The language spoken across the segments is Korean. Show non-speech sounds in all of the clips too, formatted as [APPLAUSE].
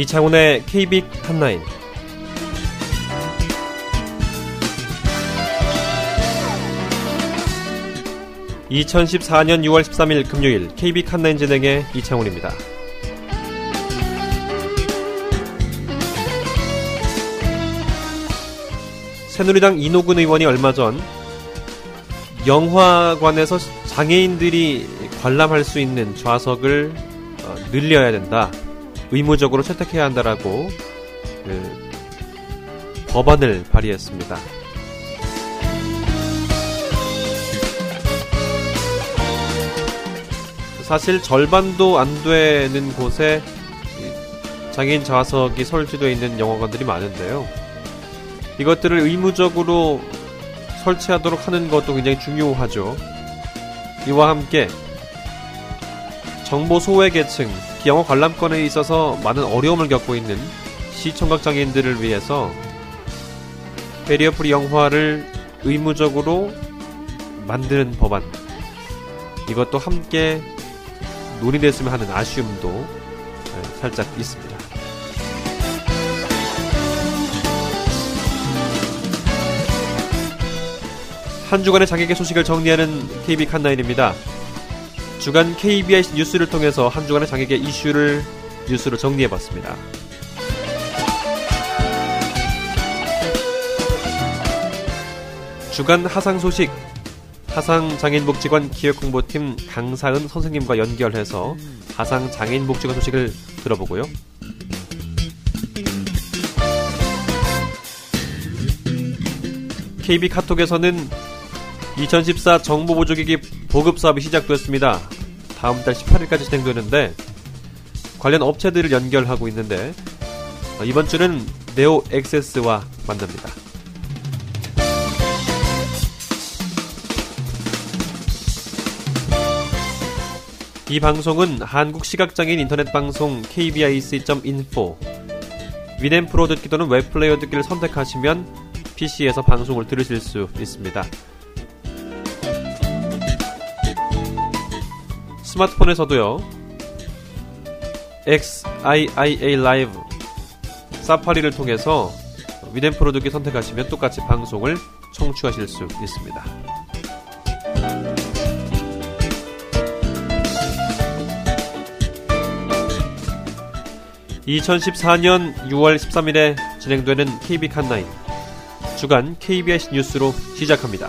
이창훈의 KBIC 한라인 2014년 6월 13일 금요일 KBIC 한라인 진행의 이창훈입니다. 새누리당 이노근 의원이 얼마 전 영화관에서 장애인들이 관람할 수 있는 좌석을 어, 늘려야 된다. 의무적으로 채택해야 한다라고 그 법안을 발의했습니다. 사실 절반도 안 되는 곳에 장애인 좌석이 설치되어 있는 영화관들이 많은데요. 이것들을 의무적으로 설치하도록 하는 것도 굉장히 중요하죠. 이와 함께 정보 소외 계층, 영화 관람권에 있어서 많은 어려움을 겪고 있는 시청각 장애인들을 위해서 barrier free 영화를 의무적으로 만드는 법안 이것도 함께 논의됐으면 하는 아쉬움도 네, 살짝 있습니다. 한 주간의 장애계 소식을 정리하는 KB 칸나인입니다. 주간 KBS 뉴스를 통해서 한 주간의 장애계 이슈를 뉴스로 정리해봤습니다. 주간 하상 소식 하상 장애인복지관 기획홍보팀 강사은 선생님과 연결해서 하상 장애인복지관 소식을 들어보고요. KB 카톡에서는 2014 정보보조기기 보급 사업이 시작되었습니다. 다음 달 18일까지 진행되는데 관련 업체들을 연결하고 있는데 이번 주는 네오 액세스와 만납니다. 이 방송은 한국 시각장애인 인터넷 방송 kbic.info 위넷 프로 듣기 또는 웹플레이어 듣기를 선택하시면 PC에서 방송을 들으실 수 있습니다. 스마트폰에서도요. XIIA 라이브 사파리를 통해서 위넷프로 듣기 선택하시면 똑같이 방송을 청취하실 수 있습니다. 2014년 6월 13일에 진행되는 KB 칸나인 주간 KBS 뉴스로 시작합니다.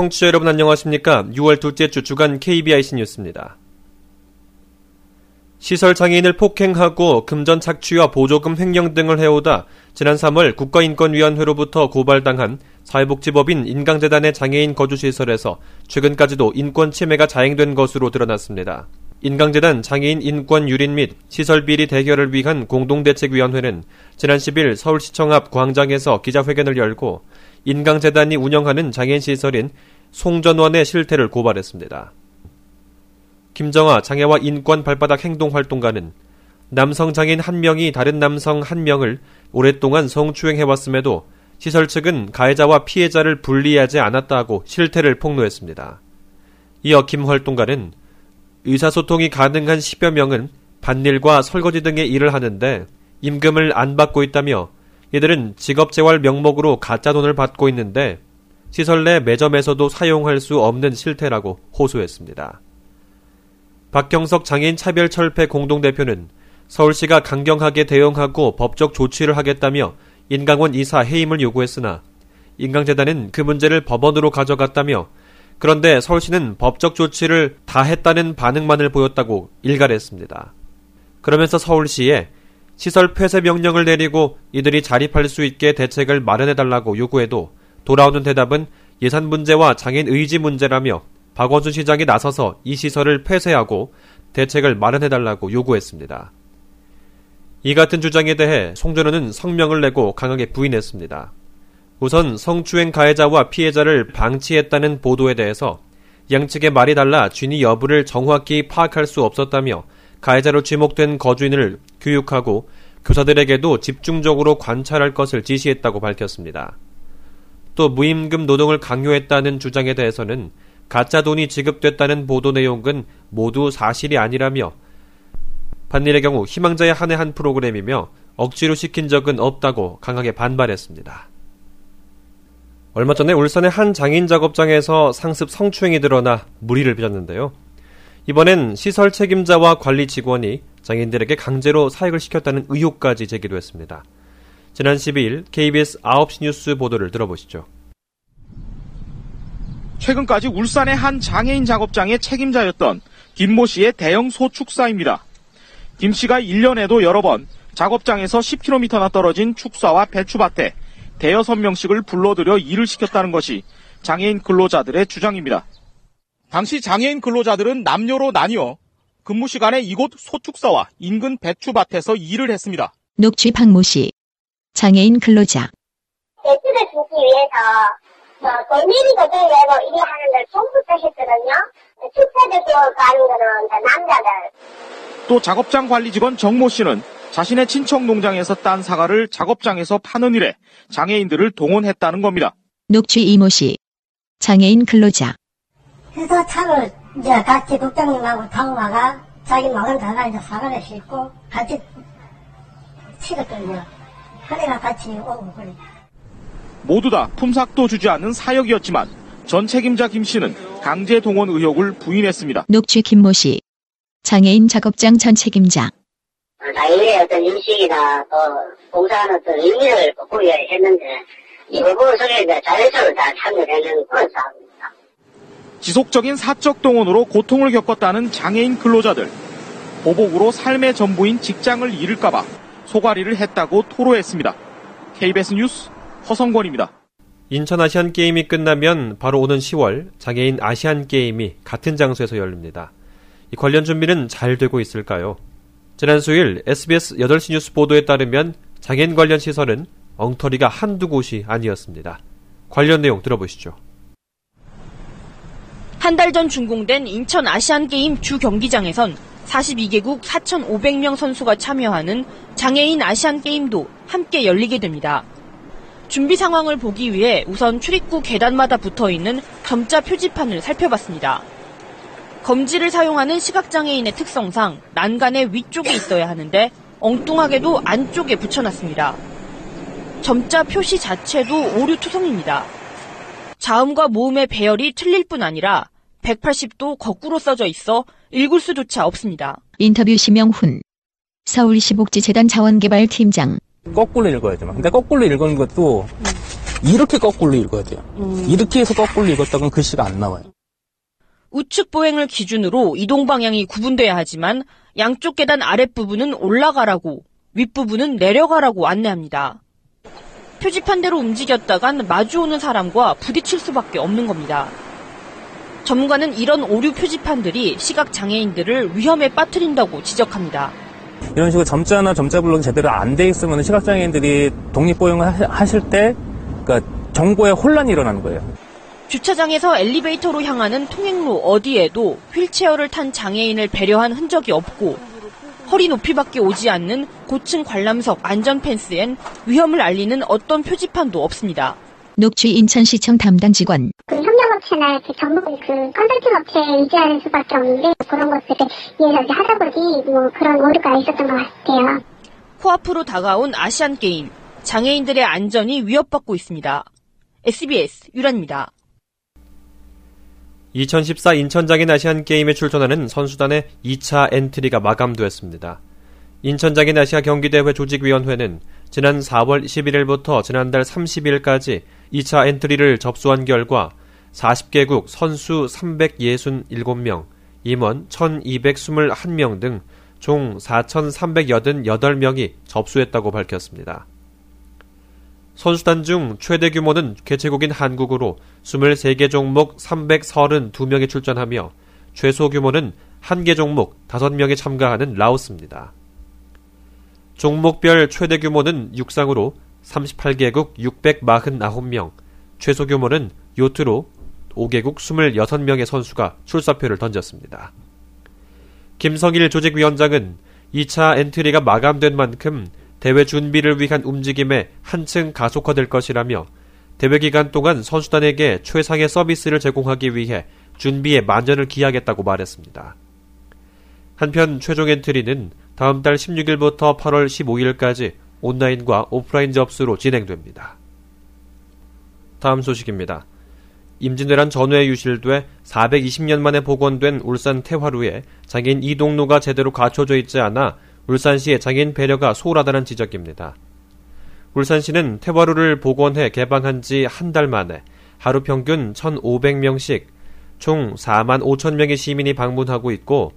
청취자 여러분 안녕하십니까? 6월 둘째 주 주간 KBIC 뉴스입니다. 시설 장애인을 폭행하고 금전 착취와 보조금 횡령 등을 해오다 지난 3월 국가인권위원회로부터 고발당한 사회복지법인 인강재단의 장애인 거주시설에서 최근까지도 인권 침해가 자행된 것으로 드러났습니다. 인강재단 장애인 인권 유린 및 시설 비리 대결을 위한 공동대책위원회는 지난 10일 서울시청 앞 광장에서 기자회견을 열고 인강재단이 운영하는 장애인 시설인 송 전원의 실태를 고발했습니다. 김정아 장애와 인권 발바닥 행동 활동가는 남성 장애인 한 명이 다른 남성 한 명을 오랫동안 성추행해왔음에도 시설 측은 가해자와 피해자를 분리하지 않았다고 실태를 폭로했습니다. 이어 김 활동가는 의사소통이 가능한 10여 명은 반일과 설거지 등의 일을 하는데 임금을 안 받고 있다며 이들은 직업재활 명목으로 가짜 돈을 받고 있는데 시설 내 매점에서도 사용할 수 없는 실태라고 호소했습니다. 박경석 장애인 차별 철폐 공동대표는 서울시가 강경하게 대응하고 법적 조치를 하겠다며 인강원 이사 해임을 요구했으나 인강재단은 그 문제를 법원으로 가져갔다며 그런데 서울시는 법적 조치를 다 했다는 반응만을 보였다고 일갈했습니다. 그러면서 서울시에 시설 폐쇄 명령을 내리고 이들이 자립할 수 있게 대책을 마련해달라고 요구해도 돌아오는 대답은 예산 문제와 장애인 의지 문제라며 박원순 시장이 나서서 이 시설을 폐쇄하고 대책을 마련해달라고 요구했습니다. 이 같은 주장에 대해 송전호는 성명을 내고 강하게 부인했습니다. 우선 성추행 가해자와 피해자를 방치했다는 보도에 대해서 양측의 말이 달라 쥔이 여부를 정확히 파악할 수 없었다며 가해자로 지목된 거주인을 교육하고 교사들에게도 집중적으로 관찰할 것을 지시했다고 밝혔습니다. 또 무임금 노동을 강요했다는 주장에 대해서는 가짜 돈이 지급됐다는 보도 내용은 모두 사실이 아니라며 반일의 경우 희망자의 한해 한 프로그램이며 억지로 시킨 적은 없다고 강하게 반발했습니다. 얼마 전에 울산의 한 장인 작업장에서 상습 성추행이 드러나 무리를 빚었는데요. 이번엔 시설 책임자와 관리 직원이 장인들에게 강제로 사역을 시켰다는 의혹까지 제기됐습니다. 지난 12일 KBS 9시 뉴스 보도를 들어보시죠. 최근까지 울산의 한 장애인 작업장의 책임자였던 김모 씨의 대형 소축사입니다. 김 씨가 1년에도 여러 번 작업장에서 10km나 떨어진 축사와 배추밭에 대여섯 명씩을 불러들여 일을 시켰다는 것이 장애인 근로자들의 주장입니다. 당시 장애인 근로자들은 남녀로 나뉘어 근무 시간에 이곳 소축사와 인근 배추밭에서 일을 했습니다. 녹취 박모 씨. 장애인 근로자. 배추를 주기 위해서 뭐 돌멩이 거들 내고 일을 하는 걸 전부터 했거든요. 축사들도 가는 거는 남자들. 또 작업장 관리 직원 정모 씨는 자신의 친척 농장에서 딴 사과를 작업장에서 파는 일에 장애인들을 동원했다는 겁니다. 녹취 이모 씨. 장애인 근로자. 그래서 차를 이제 같이 국장님하고 타고 나가 자기 마을 다가 이제 사과를 싣고 같이 치렀거든요. 그래가 같이 오고 그래. 모두 다 품삯도 주지 않는 사역이었지만 전 책임자 김 씨는 강제 동원 의혹을 부인했습니다. 녹취 김모 씨. 장애인 작업장 전 책임자. 자기의 어떤 인식이나 또 봉사하는 어떤 의미를 보여야 했는데 이 부분 속에 이제 자율적으로 다 참여되는 그런 사업입니다. 지속적인 사적 동원으로 고통을 겪었다는 장애인 근로자들. 보복으로 삶의 전부인 직장을 잃을까봐 소가리를 했다고 토로했습니다. KBS 뉴스 허성권입니다. 인천 아시안 게임이 끝나면 바로 오는 10월 장애인 아시안 게임이 같은 장소에서 열립니다. 이 관련 준비는 잘 되고 있을까요? 지난 수요일 SBS 8시 뉴스 보도에 따르면 장애인 관련 시설은 엉터리가 한두 곳이 아니었습니다. 관련 내용 들어보시죠. 한 달 전 준공된 인천 아시안 게임 주 경기장에선 42개국 4,500명 선수가 참여하는 장애인 아시안 게임도 함께 열리게 됩니다. 준비 상황을 보기 위해 우선 출입구 계단마다 붙어 있는 점자 표지판을 살펴봤습니다. 검지를 사용하는 시각장애인의 특성상 난간의 위쪽에 있어야 하는데 엉뚱하게도 안쪽에 붙여놨습니다. 점자 표시 자체도 오류 투성입니다. 자음과 모음의 배열이 틀릴 뿐 아니라 180도 거꾸로 써져 있어 읽을 수조차 없습니다. 인터뷰 심영훈. 서울시 복지재단 자원개발팀장. 거꾸로 읽어야 돼요. 근데 거꾸로 읽은 것도 이렇게 거꾸로 읽어야 돼요. 이렇게 해서 거꾸로 읽었다고는 글씨가 안 나와요. 우측 보행을 기준으로 이동 방향이 구분돼야 하지만 양쪽 계단 아랫부분은 올라가라고 윗부분은 내려가라고 안내합니다. 표지판대로 움직였다간 마주오는 사람과 부딪힐 수밖에 없는 겁니다. 전문가는 이런 오류 표지판들이 시각 장애인들을 위험에 빠뜨린다고 지적합니다. 이런 식으로 점자나 점자 블록이 제대로 안 돼 있으면 시각장애인들이 독립보행을 하- 하실 때 그러니까 정보에 혼란이 일어나는 거예요. 주차장에서 엘리베이터로 향하는 통행로 어디에도 휠체어를 탄 장애인을 배려한 흔적이 없고 허리 높이밖에 오지 않는 고층 관람석 안전 펜스엔 위험을 알리는 어떤 표지판도 없습니다. 녹취 인천시청 담당 직원. 그 협력업체나 이렇게 전문 그 컨설팅 업체에 의지할 수밖에 없는데 그런 것들을 이제 하다 보니 뭐 그런 오류가 있었던 것 같아요. 코앞으로 다가온 아시안 게임 장애인들의 안전이 위협받고 있습니다. SBS 유란입니다. 2014 인천장애인 아시안 게임에 출전하는 선수단의 2차 엔트리가 마감되었습니다. 인천장애인 아시아 경기대회 조직위원회는 지난 4월 11일부터 지난달 30일까지 2차 엔트리를 접수한 결과 40개국 선수 367명, 임원 1221명 등 총 4,388명이 접수했다고 밝혔습니다. 선수단 중 최대 규모는 개최국인 한국으로 23개 종목 332명이 출전하며 최소 규모는 1개 종목 5명이 참가하는 라오스입니다. 종목별 최대 규모는 육상으로 38개국 649명, 최소 규모는 요트로 5개국 26명의 선수가 출사표를 던졌습니다. 김성일 조직위원장은 2차 엔트리가 마감된 만큼 대회 준비를 위한 움직임에 한층 가속화될 것이라며 대회 기간 동안 선수단에게 최상의 서비스를 제공하기 위해 준비에 만전을 기하겠다고 말했습니다. 한편 최종 엔트리는 다음 달 16일부터 8월 15일까지 온라인과 오프라인 접수로 진행됩니다. 다음 소식입니다. 임진왜란 전후에 유실돼 420년 만에 복원된 울산 태화루에 장애인 이동로가 제대로 갖춰져 있지 않아 울산시의 장애인 배려가 소홀하다는 지적입니다. 울산시는 태화루를 복원해 개방한 지 한 달 만에 하루 평균 1,500명씩 총 4만 5천 명의 시민이 방문하고 있고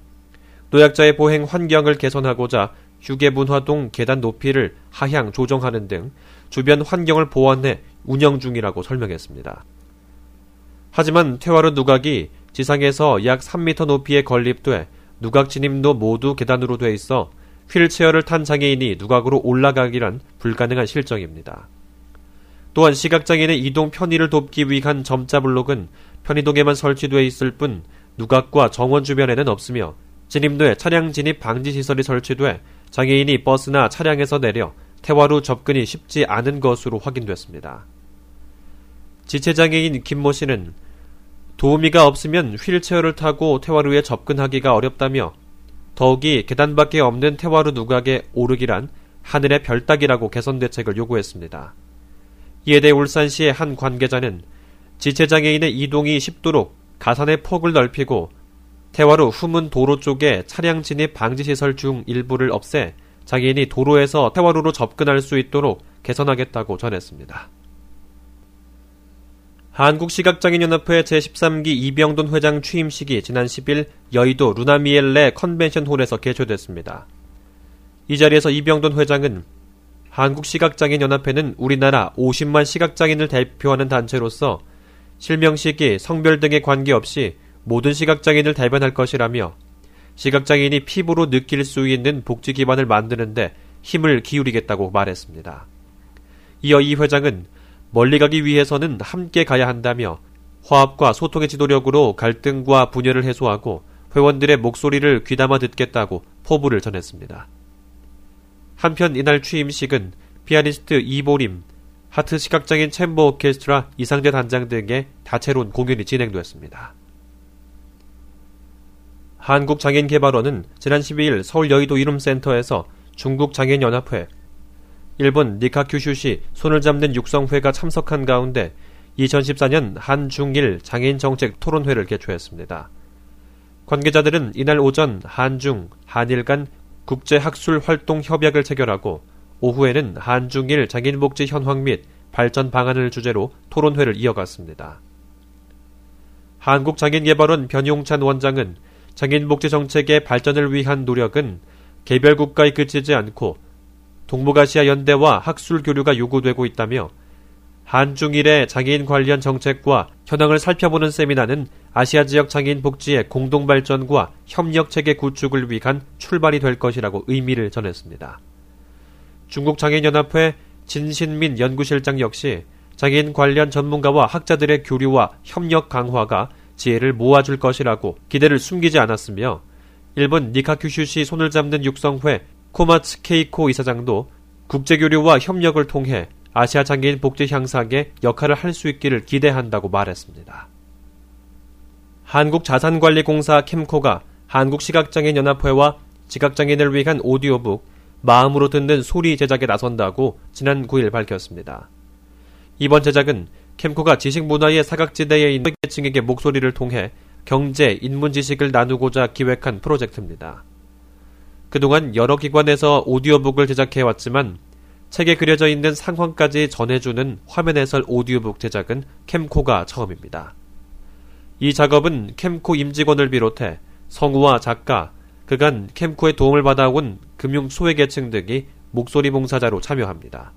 노약자의 보행 환경을 개선하고자 휴게문화동 계단 높이를 하향 조정하는 등 주변 환경을 보완해 운영 중이라고 설명했습니다. 하지만 퇴화로 누각이 지상에서 약 3m 높이에 건립돼 누각 진입도 모두 계단으로 돼 있어 휠체어를 탄 장애인이 누각으로 올라가기란 불가능한 실정입니다. 또한 시각장애인의 이동 편의를 돕기 위한 점자 블록은 편의동에만 설치돼 있을 뿐 누각과 정원 주변에는 없으며 진입로에 차량 진입 방지 시설이 설치돼 장애인이 버스나 차량에서 내려 태화로 접근이 쉽지 않은 것으로 확인됐습니다. 지체장애인 김모 씨는 도우미가 없으면 휠체어를 타고 태화루에 접근하기가 어렵다며 더욱이 계단밖에 없는 태화루 누각에 오르기란 하늘의 별따기라고 개선 대책을 요구했습니다. 이에 대해 울산시의 한 관계자는 지체장애인의 이동이 쉽도록 가산의 폭을 넓히고 태화루 후문 도로 쪽에 차량 진입 방지 시설 중 일부를 없애 장애인이 도로에서 태화루로 접근할 수 있도록 개선하겠다고 전했습니다. 한국시각장애인연합회 제13기 이병돈 회장 취임식이 지난 10일 여의도 루나미엘레 컨벤션홀에서 개최됐습니다. 이 자리에서 이병돈 회장은 한국시각장애인연합회는 우리나라 50만 시각장애인을 대표하는 단체로서 실명시기, 성별 등에 관계없이 모든 시각장애인을 대변할 것이라며 시각장애인이 피부로 느낄 수 있는 복지 기반을 만드는데 힘을 기울이겠다고 말했습니다. 이어 이 회장은 멀리 가기 위해서는 함께 가야 한다며 화합과 소통의 지도력으로 갈등과 분열을 해소하고 회원들의 목소리를 귀담아 듣겠다고 포부를 전했습니다. 한편 이날 취임식은 피아니스트 이보림, 하트 시각장애인 챔버 오케스트라 이상재 단장 등의 다채로운 공연이 진행되었습니다. 한국장애인개발원은 지난 12일 서울 여의도 이룸센터에서 중국장애인연합회, 일본 니카 규슈시 손을 잡는 육성회가 참석한 가운데 2014년 한중일 장애인 정책 토론회를 개최했습니다. 관계자들은 이날 오전 한중, 한일 간 국제학술 활동 협약을 체결하고 오후에는 한중일 장애인복지 현황 및 발전 방안을 주제로 토론회를 이어갔습니다. 한국장애인개발원 변용찬 원장은 장애인 복지 정책의 발전을 위한 노력은 개별 국가에 그치지 않고 동북아시아 연대와 학술 교류가 요구되고 있다며 한중일의 장애인 관련 정책과 현황을 살펴보는 세미나는 아시아 지역 장애인 복지의 공동 발전과 협력 체계 구축을 위한 출발이 될 것이라고 의미를 전했습니다. 중국 장애인 연합회 진신민 연구실장 역시 장애인 관련 전문가와 학자들의 교류와 협력 강화가 지혜를 모아줄 것이라고 기대를 숨기지 않았으며 일본 니카큐슈시 손을 잡는 육성회 코마츠 케이코 이사장도 국제교류와 협력을 통해 아시아 장애인 복지 향상에 역할을 할 수 있기를 기대한다고 말했습니다. 한국자산관리공사 캠코가 한국시각장애인연합회와 시각장애인을 위한 오디오북 마음으로 듣는 소리 제작에 나선다고 지난 9일 밝혔습니다. 이번 제작은 캠코가 지식 문화의 사각지대에 있는 계층에게 목소리를 통해 경제, 인문 지식을 나누고자 기획한 프로젝트입니다. 그동안 여러 기관에서 오디오북을 제작해왔지만 책에 그려져 있는 상황까지 전해주는 화면 해설 오디오북 제작은 캠코가 처음입니다. 이 작업은 캠코 임직원을 비롯해 성우와 작가, 그간 캠코의 도움을 받아온 금융 소외계층 등이 목소리 봉사자로 참여합니다.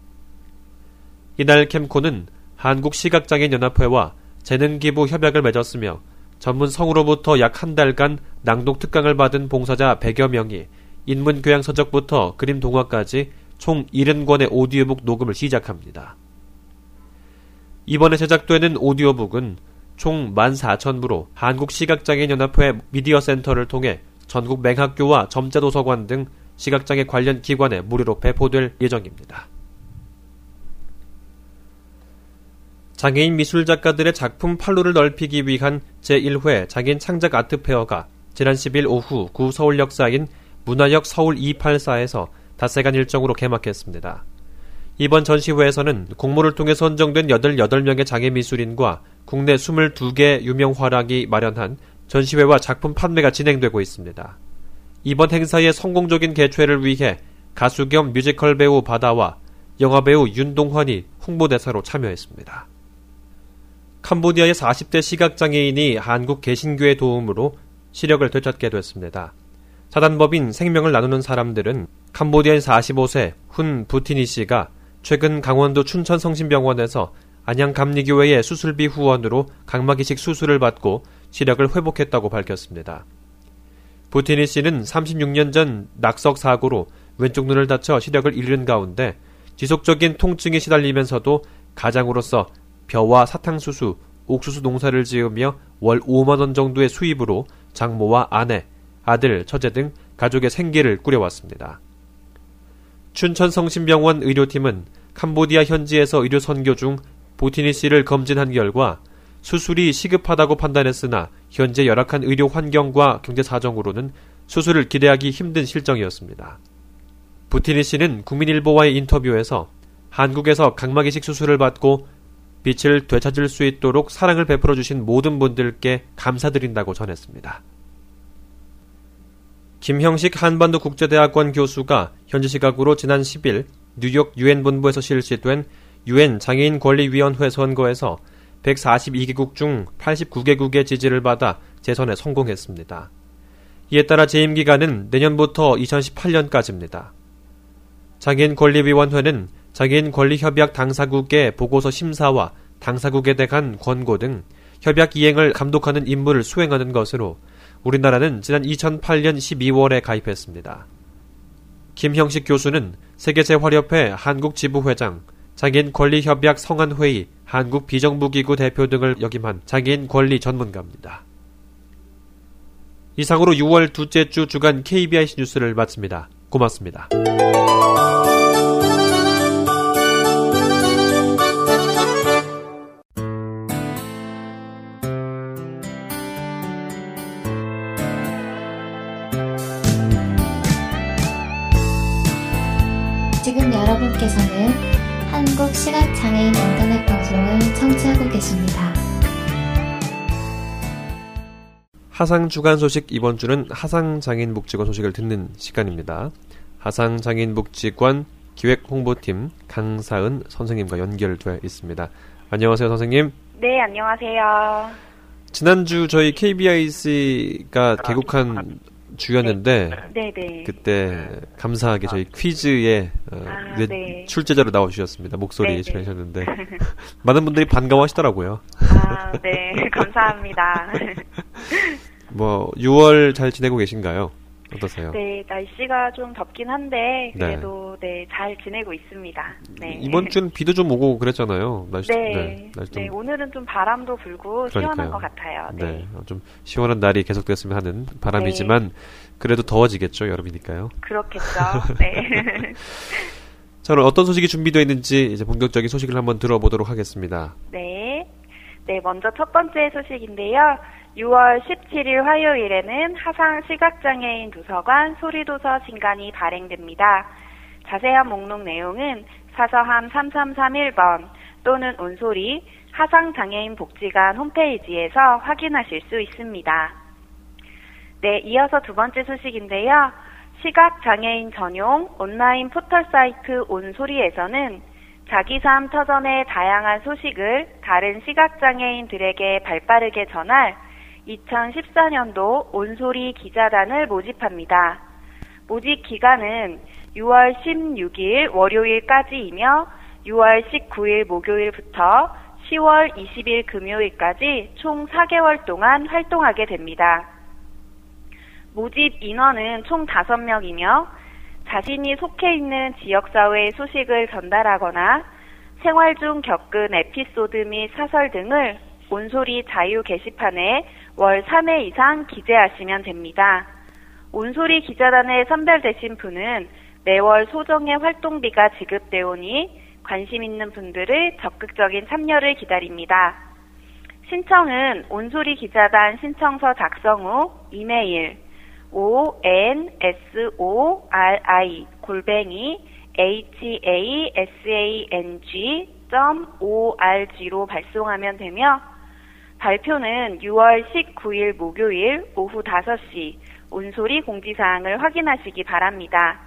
이날 캠코는 한국시각장애인연합회와 재능기부 협약을 맺었으며 전문 성우로부터 약 한 달간 낭독 특강을 받은 봉사자 100여 명이 인문 교양 서적부터 그림 동화까지 총 70권의 오디오북 녹음을 시작합니다. 이번에 제작되는 오디오북은 총 14,000부로 한국시각장애인연합회 미디어 센터를 통해 전국 맹학교와 점자도서관 등 시각장애 관련 기관에 무료로 배포될 예정입니다. 장애인 미술 작가들의 작품 판로를 넓히기 위한 제1회 장애인 창작 아트 페어가 지난 10일 오후 구 서울역 사인 문화역 서울 284에서 닷새간 일정으로 개막했습니다. 이번 전시회에서는 공모를 통해 선정된 88명의 장애 미술인과 국내 22개 유명 화락이 마련한 전시회와 작품 판매가 진행되고 있습니다. 이번 행사의 성공적인 개최를 위해 가수 겸 뮤지컬 배우 바다와 영화배우 윤동환이 홍보대사로 참여했습니다. 캄보디아의 40대 시각장애인이 한국 개신교의 도움으로 시력을 되찾게 됐습니다. 사단법인 생명을 나누는 사람들은 캄보디아의 45세 훈 부티니 씨가 최근 강원도 춘천 성심병원에서 안양 감리교회의 수술비 후원으로 각막이식 수술을 받고 시력을 회복했다고 밝혔습니다. 부티니 씨는 36년 전 낙석 사고로 왼쪽 눈을 다쳐 시력을 잃는 가운데 지속적인 통증에 시달리면서도 가장으로서 벼와 사탕수수, 옥수수 농사를 지으며 월 5만원 정도의 수입으로 장모와 아내, 아들, 처제 등 가족의 생계를 꾸려왔습니다. 춘천성심병원 의료팀은 캄보디아 현지에서 의료 선교 중 보티니 씨를 검진한 결과 수술이 시급하다고 판단했으나 현재 열악한 의료 환경과 경제 사정으로는 수술을 기대하기 힘든 실정이었습니다. 부티니 씨는 국민일보와의 인터뷰에서 한국에서 각막이식 수술을 받고 빛을 되찾을 수 있도록 사랑을 베풀어 주신 모든 분들께 감사드린다고 전했습니다. 김형식 한반도 국제대학원 교수가 현지 시각으로 지난 10일 뉴욕 유엔 본부에서 실시된 유엔 장애인 권리위원회 선거에서 142개국 중 89개국의 지지를 받아 재선에 성공했습니다. 이에 따라 재임 기간은 내년부터 2018년까지입니다. 장애인 권리위원회는 장애인 권리협약 당사국의 보고서 심사와 당사국에 대한 권고 등 협약 이행을 감독하는 임무를 수행하는 것으로 우리나라는 지난 2008년 12월에 가입했습니다. 김형식 교수는 세계재활협회 한국지부회장, 장애인 권리협약 성안회의 한국 비정부기구 대표 등을 역임한 장애인 권리 전문가입니다. 이상으로 6월 둘째 주 주간 KBIC 뉴스를 마칩니다. 고맙습니다. 하상 주간 소식 이번 주는 하상 장애인 복지관 소식을 듣는 시간입니다. 하상 장애인 복지관 기획 홍보팀 강사은 선생님과 연결되어 있습니다. 안녕하세요, 선생님. 네, 안녕하세요. 지난주 저희 KBIC가 개국한 주였는데 네, 네. 그때 감사하게 저희 퀴즈에 어, 아, 네, 네. 출제자로 나와주셨습니다. 목소리 네, 네. [LAUGHS] 많은 분들이 반가워하시더라고요. 아, 네. 감사합니다. [LAUGHS] 뭐 6월 잘 지내고 계신가요? 어떠세요? 네, 날씨가 좀 덥긴 한데 그래도 네, 잘 지내고 있습니다. 네. 이번 주는 비도 좀 오고 그랬잖아요. 날씨, 네, 날씨 네, 좀, 오늘은 좀 바람도 불고 시원한 그러니까요. 것 같아요. 네, 네. 어, 좀 시원한 날이 계속됐으면 하는 바람이지만 그래도 더워지겠죠, 여름이니까요. 그렇겠죠. [LAUGHS] 네. [LAUGHS] 자, 그럼 어떤 소식이 준비되어 있는지 이제 본격적인 소식을 한번 들어보도록 하겠습니다. 네. 네, 먼저 첫 번째 소식인데요. 6월 17일 화요일에는 하상 시각장애인 도서관 소리도서 신간이 발행됩니다. 자세한 목록 내용은 사서함 3331번 또는 온소리 하상장애인 복지관 홈페이지에서 확인하실 수 있습니다. 네, 이어서 두 번째 소식인데요. 시각장애인 전용 온라인 포털 사이트 온소리에서는 자기 삶 터전의 다양한 소식을 다른 시각장애인들에게 발빠르게 전할 2014년도 온소리 기자단을 모집합니다. 모집 기간은 6월 16일 월요일까지이며 6월 19일 목요일부터 10월 20일 금요일까지 총 4개월 동안 활동하게 됩니다. 모집 인원은 총 5명이며 자신이 속해 있는 지역사회의 소식을 전달하거나 생활 중 겪은 에피소드 및 사설 등을 온소리 자유 게시판에 월 3회 이상 기재하시면 됩니다. 온소리 기자단에 선별되신 분은 매월 소정의 활동비가 지급되오니 관심 있는 분들의 적극적인 참여를 기다립니다. 신청은 온소리 기자단 신청서 작성 후 이메일 o n s o r i 골뱅이 h a s a n g o r g로 발송하면 되며 발표는 6월 19일 목요일 오후 5시 온소리 공지사항을 확인하시기 바랍니다.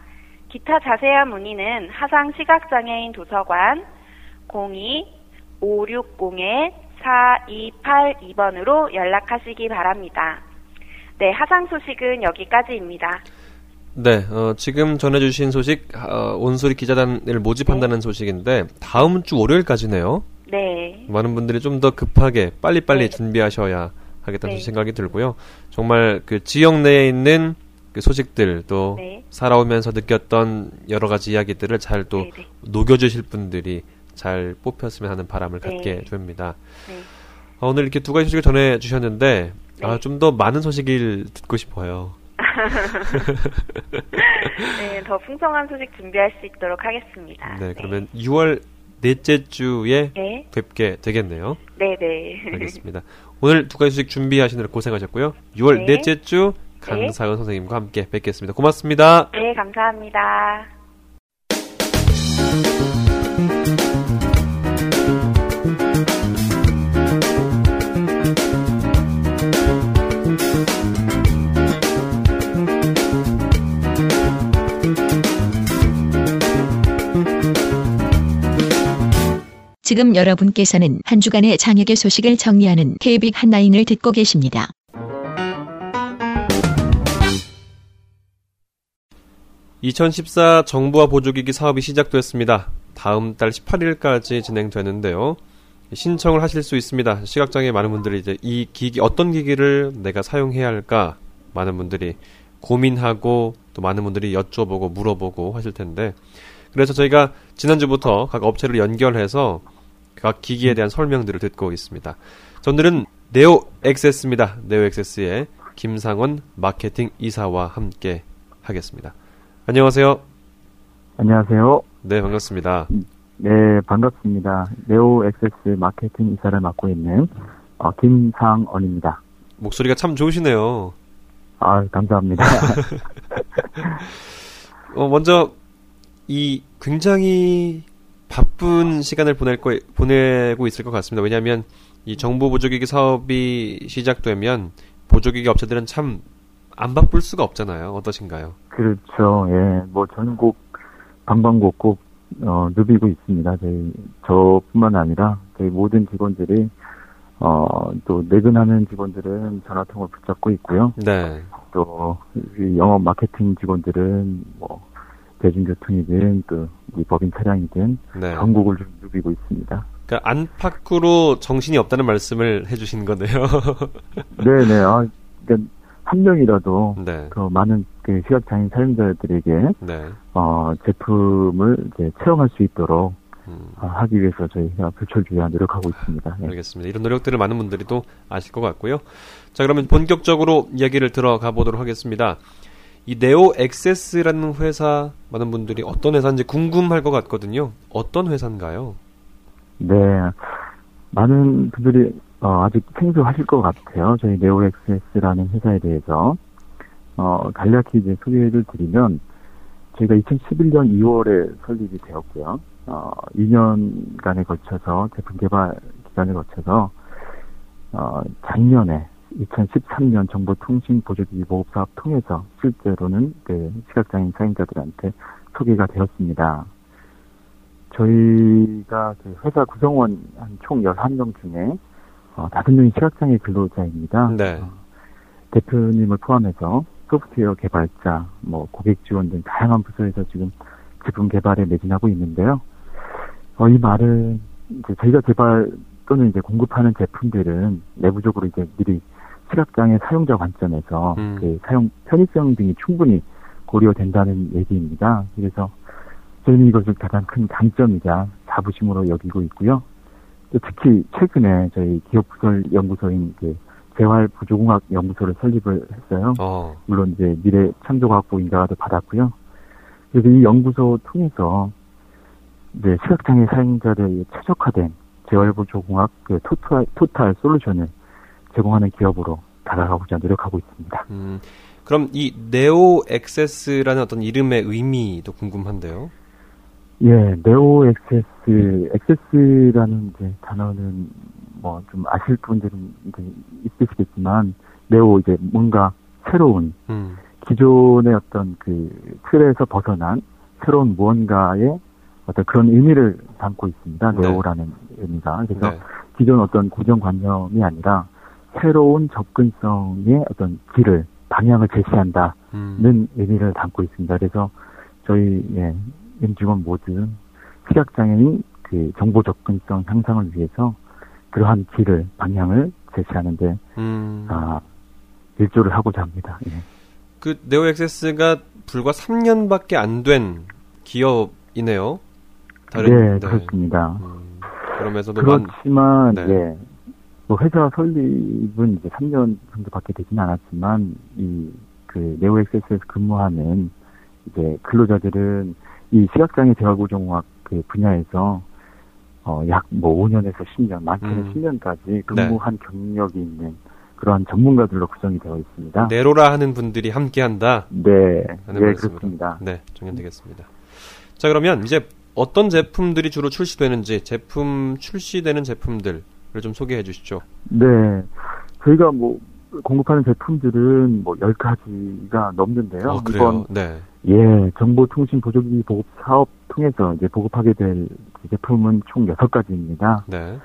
기타 자세한 문의는 하상 시각장애인 도서관 02-560-4282번으로 연락하시기 바랍니다. 네, 하상 소식은 여기까지입니다. 네, 어, 지금 전해주신 소식 어, 온소리 기자단을 모집한다는 네. 소식인데 다음 주 월요일까지네요. 네. 많은 분들이 좀 더 급하게 빨리빨리 네. 준비하셔야 하겠다는 네. 생각이 들고요. 정말 그 지역 내에 있는 그 소식들 또 네. 살아오면서 느꼈던 여러 가지 이야기들을 잘또 네, 네. 녹여주실 분들이 잘 뽑혔으면 하는 바람을 네. 갖게 됩니다. 어, 오늘 이렇게 두 가지 소식을 전해주셨는데 아, 좀 더 많은 소식을 듣고 싶어요. [LAUGHS] 네, 더 풍성한 소식 준비할 수 있도록 하겠습니다. 네, 그러면 6월 넷째 주에 네. 뵙게 되겠네요. 네, 네. 알겠습니다. 오늘 두 가지 소식 준비하시느라 고생하셨고요. 6월 네. 넷째 주 강사은 네. 선생님과 함께 뵙겠습니다. 고맙습니다. 네, 감사합니다. 지금 여러분께서는 한 주간의 장혁의 소식을 정리하는 KBIC 한라인을 듣고 계십니다. 2014 정부와 보조기기 사업이 시작됐습니다. 다음 달 18일까지 진행되는데요. 신청을 하실 수 있습니다. 시각장애 많은 분들이 이제 이 기기 어떤 기기를 내가 사용해야 할까 많은 분들이 고민하고 또 많은 분들이 여쭤보고 물어보고 하실 텐데 그래서 저희가 지난주부터 각 업체를 연결해서 각 기기에 대한 설명들을 듣고 있습니다. 오늘은 네오 엑세스입니다. 네오 엑세스의 김상원 마케팅 이사와 함께 하겠습니다. 안녕하세요. 안녕하세요. 네, 반갑습니다. 네, 반갑습니다. 네오 엑세스 마케팅 이사를 맡고 있는 어, 김상원입니다. 목소리가 참 좋으시네요. 아, 감사합니다. [LAUGHS] 어, 먼저 이 굉장히 바쁜 시간을 보낼 거 보내고 있을 것 같습니다. 왜냐하면 이 정부 보조기기 사업이 시작되면 보조기기 업체들은 참 안 바쁠 수가 없잖아요. 어떠신가요? 그렇죠. 예, 뭐 전국 방방곡곡 어, 누비고 있습니다. 저희 저뿐만 아니라 저희 모든 직원들이 어, 또 내근하는 직원들은 전화통을 붙잡고 있고요. 네. 또 영업 마케팅 직원들은 뭐 대중교통이든 또이 법인 차량이든 네. 전국을 좀 누비고 있습니다. 그러니까 안팎으로 정신이 없다는 말씀을 해주신 거네요. [LAUGHS] 네네. 아, 그러니까 한 명이라도 네. 더 많은 그 시각장애인 사용자들에게 네. 어, 제품을 이제 체험할 수 있도록 음. 어, 하기 위해서 저희가 불철주야 노력하고 있습니다. 네. 알겠습니다. 이런 노력들을 많은 분들이 또 아실 것 같고요. 자, 그러면 본격적으로 이야기를 들어가 보도록 하겠습니다. 이 네오 엑세스라는 회사 많은 분들이 어떤 회사인지 궁금할 것 같거든요. 어떤 회사인가요? 네, 많은 분들이 어, 아직 생소하실 것 같아요. 저희 네오 엑세스라는 회사에 대해서 어, 간략히 이제 소개를 드리면 저희가 2011년 2월에 설립이 되었고요. 어, 2년간에 걸쳐서 제품 개발 기간을 거쳐서 어, 작년에 2013년 정보통신보조기기 보급사업 통해서 실제로는 그 시각장애인 사용자들한테 소개가 되었습니다. 저희가 그 회사 구성원 한 총 11명 중에 어, 5명이 시각장애 근로자입니다. 네. 어, 대표님을 포함해서 소프트웨어 개발자, 뭐 고객 지원 등 다양한 부서에서 지금 제품 개발에 매진하고 있는데요. 어, 이 말은 이제 저희가 개발 또는 이제 공급하는 제품들은 내부적으로 이제 미리 시각장애 사용자 관점에서 음. 그 사용 편의성 등이 충분히 고려된다는 얘기입니다. 그래서 저희는 이것을 가장 큰 장점이자 자부심으로 여기고 있고요. 또 특히 최근에 저희 기업부설 연구소인 그 재활보조공학 연구소를 설립을 했어요. 어. 물론 이제 미래 창조과학부 인가도 받았고요. 그래서 이 연구소 통해서 이제 시각장애 사용자들에 최적화된 재활보조공학 그 토탈, 토탈 솔루션을 제공하는 기업으로 다가가고자 노력하고 있습니다. 음, 그럼 이 네오 액세스라는 어떤 이름의 의미도 궁금한데요. 예, 네오 액세스, 액세스라는 이제 단어는 뭐 좀 아실 분들은 이제 있으시겠지만, 네오 이제 뭔가 새로운, 음, 기존의 어떤 그 틀에서 벗어난 새로운 무언가의 어떤 그런 의미를 담고 있습니다. 네. 네오라는 의미가. 그래서 네. 기존 어떤 고정관념이 아니라 새로운 접근성의 어떤 길을, 방향을 제시한다는 음, 의미를 담고 있습니다. 그래서 저희 예, 임직원 모두 시각 장애인 그 정보 접근성 향상을 위해서 그러한 길을, 방향을 제시하는데 음. 아, 일조를 하고자 합니다. 예. 그 네오 액세스가 불과 3년밖에 안 된 기업이네요. 네, 그렇습니다. 음, 그러면서도 많, 그렇지만 네. 예. 뭐 회사 설립은 이제 3년 정도밖에 되지는 않았지만 이 그 네오엑세스에서 근무하는 이제 근로자들은 이 시각장애 재활보정공학 그 분야에서 어 약뭐 5년에서 10년, 많게는 음. 10년까지 근무한 경력이 있는 그러한 전문가들로 구성이 되어 있습니다. 네로라 하는 분들이 함께한다. 네, 하는 네. 그렇습니다. 네, 정연되겠습니다. 자, 그러면 이제 어떤 제품들이 주로 출시되는지 제품 출시되는 제품들을 좀 소개해 주시죠. 네. 저희가 뭐 공급하는 제품들은 뭐 10가지가 넘는데요. 어, 그래요. 이번 네. 예, 정보통신 보조기기 보급 사업 통해서 이제 보급하게 될 제품은 총 6가지입니다. 네.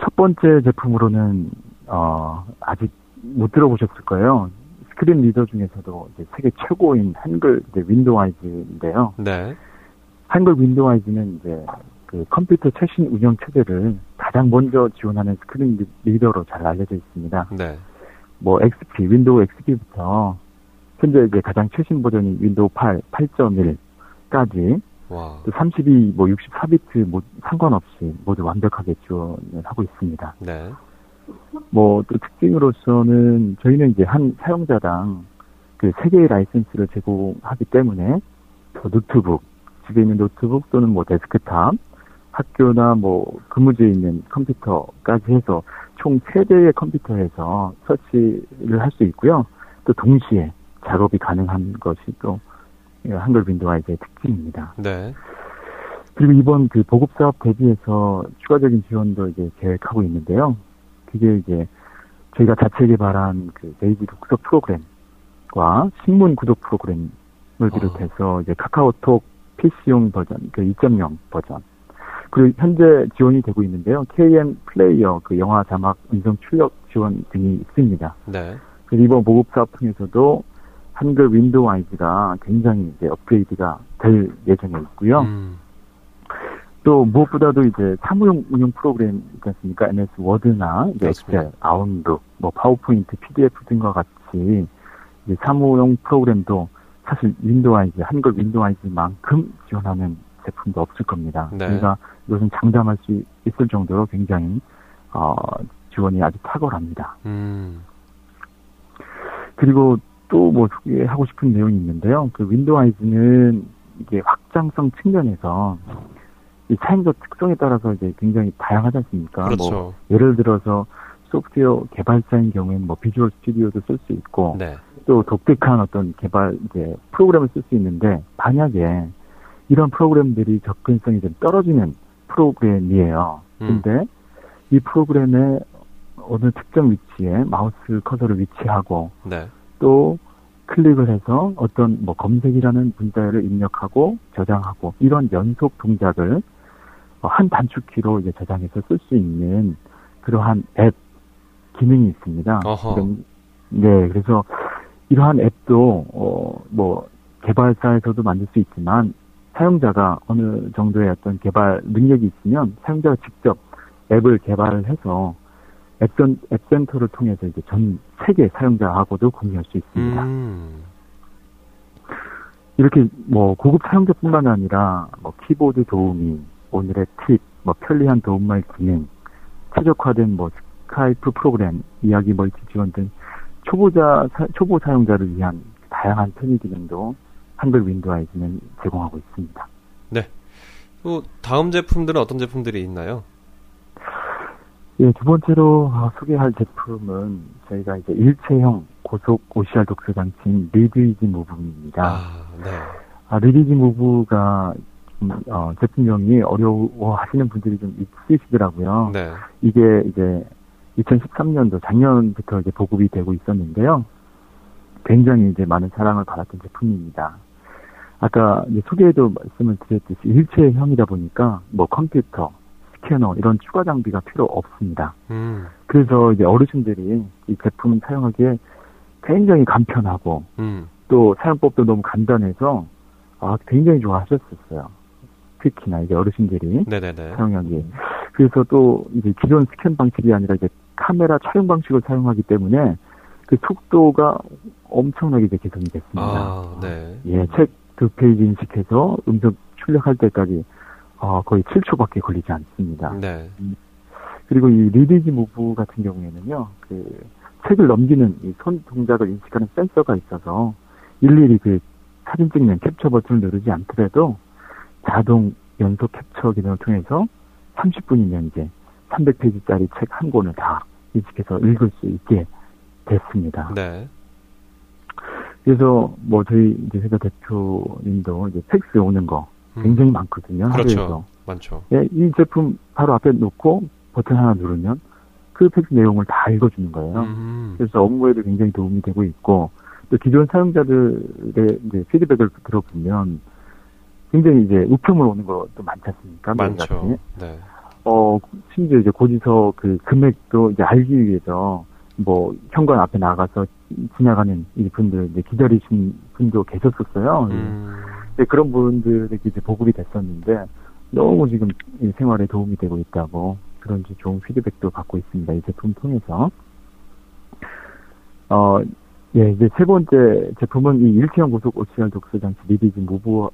첫 번째 제품으로는 어 아직 못 들어보셨을 거예요. screen reader 중에서도 이제 세계 최고인 한글 이제 Window-Eyes인데요. 네. 한글 Window-Eyes는 이제 그 컴퓨터 최신 운영 체제를 가장 먼저 지원하는 screen rea- reader로 잘 알려져 있습니다. 네. 뭐 XP, Windows XP부터 현재 이제 가장 최신 버전인 Windows 8, 8.1까지 와. 또 32, 뭐 64비트 뭐 상관없이 모두 완벽하게 지원을 하고 있습니다. 네. 뭐 또 특징으로서는 저희는 이제 한 사용자당 그 세 개의 라이센스를 제공하기 때문에 뭐 노트북, 집에 있는 노트북 또는 뭐 데스크탑, 학교나 뭐 근무지에 있는 컴퓨터까지 해서 총 세 대의 컴퓨터에서 설치를 할 수 있고요. 또 동시에 작업이 가능한 것이 또 한글 Window-Eyes의 특징입니다. 네. 그리고 이번 그 보급 사업 대비해서 추가적인 지원도 이제 계획하고 있는데요. 그게 이제 저희가 자체 개발한 그 네이비 독서 프로그램과 신문 구독 프로그램을 비롯해서 이제 카카오톡 PC용 버전, 그 2.0 버전. 그리고 현재 지원이 되고 있는데요. KM Player 그 영화 자막 음성 출력 지원 등이 있습니다. 네. 그래서 이번 보급 사업 통해서도 한글 Window-Eyes가 굉장히 이제 업그레이드가 될 예정에 있고요. 음. 또 무엇보다도 이제 사무용 운영 프로그램 있지 않습니까? MS Word나 이제. Excel, Outlook, 뭐 PowerPoint, PDF 등과 같이 이제 사무용 프로그램도 사실 Window-Eyes, 한글 Window-Eyes만큼 지원하는 제품도 없을 겁니다. 네. 저희가 이것은 장담할 수 있을 정도로 굉장히 어, 지원이 아주 탁월합니다. 음. 그리고 또 뭐 소개하고 싶은 내용이 있는데요. 그 Window-Eyes는 이게 확장성 측면에서 이 사용자 특성에 따라서 이제 굉장히 다양하지 않습니까? 그렇죠. 뭐 예를 들어서 소프트웨어 개발자인 경우에는 뭐 Visual Studio도 쓸 수 있고 네. 또 독특한 어떤 개발 이제 프로그램을 쓸 수 있는데 만약에 이런 프로그램들이 접근성이 좀 떨어지는 프로그램이에요. 음. 근데 이 프로그램의 어느 특정 위치에 마우스 커서를 위치하고 네. 또 클릭을 해서 어떤 뭐 검색이라는 문자를 입력하고 저장하고 이런 연속 동작을 어, 한 단축키로 이제 저장해서 쓸 수 있는 그러한 앱 기능이 있습니다. 어허. 그럼, 네, 그래서 이러한 앱도 어 뭐 개발사에서도 만들 수 있지만 사용자가 어느 정도의 어떤 개발 능력이 있으면 사용자가 직접 앱을 개발을 해서 앱센, 앱센터를 통해서 이제 전 세계 사용자하고도 공유할 수 있습니다. 음. 이렇게 뭐 고급 사용자뿐만 아니라 뭐 키보드 도우미, 오늘의 팁, 뭐 편리한 도움말 기능, 최적화된 뭐 Skype 프로그램, 이야기 멀티 지원 등 초보자 사- 초보 사용자를 위한 다양한 편의 기능도 한글 윈도우에서는 제공하고 있습니다. 또 다음 제품들은 어떤 제품들이 있나요? 예, 두 번째로 어, 소개할 제품은 저희가 이제 일체형 고속 OCR 독서 장치인 리드이지 무브입니다. 아, 네. 아, 리디지 무브가 좀, 어, 제품명이 어려워하시는 분들이 좀 있으시더라고요. 네. 이게 이제 2013년도 작년부터 이제 보급이 되고 있었는데요. 굉장히 이제 많은 사랑을 받았던 제품입니다. 아까 이제 소개에도 말씀을 드렸듯이 일체형이다 보니까 뭐 컴퓨터, 스캐너 이런 추가 장비가 필요 없습니다. 음. 그래서 이제 어르신들이 이 제품을 사용하기에 굉장히 간편하고 음. 또 사용법도 너무 간단해서 아 굉장히 좋아하셨었어요. 특히나 이제 어르신들이 네네네. 사용하기. 그래서 또 이제 기존 스캔 방식이 아니라 이제 카메라 촬영 방식을 사용하기 때문에 그 속도가 엄청나게 이제 개선이 됐습니다. 아, 네. 예, 책 두 페이지 인식해서 음성 출력할 때까지 어, 거의 7초밖에 걸리지 않습니다. 네. 그리고 이 ReadEasy Move 같은 경우에는요, 그 책을 넘기는 이 손 동작을 인식하는 센서가 있어서 일일이 그 사진 찍는 캡처 버튼을 누르지 않더라도 자동 연속 캡처 기능을 통해서 30분이면 이제 300페이지짜리 책 한 권을 다 인식해서 읽을 수 있게 됐습니다. 네. 그래서 뭐 저희 이제 회사 대표님도 이제 팩스 오는 거 굉장히 많거든요. 하루에서. 음. 그렇죠. 많죠. 예, 이 제품 바로 앞에 놓고 버튼 하나 누르면 그 팩스 내용을 다 읽어주는 거예요. 음. 그래서 업무에도 굉장히 도움이 되고 있고 또 기존 사용자들의 이제 피드백을 들어보면 굉장히 이제 우편물 오는 것도 많지 않습니까? 많죠. 네. 어, 심지어 이제 고지서 그 금액도 이제 알기 위해서 뭐 현관 앞에 나가서 지나가는 이 분들 이제 기다리신 분도 계셨었어요. 음. 네, 그런 분들에게 이제 보급이 됐었는데 너무 지금 이 생활에 도움이 되고 있다고 그런 이제 좋은 피드백도 받고 있습니다. 이 제품 통해서. 어, 예, 이제 세 번째 제품은 이 일체형 고속 OCR 독서 장치 ReadEasy Move의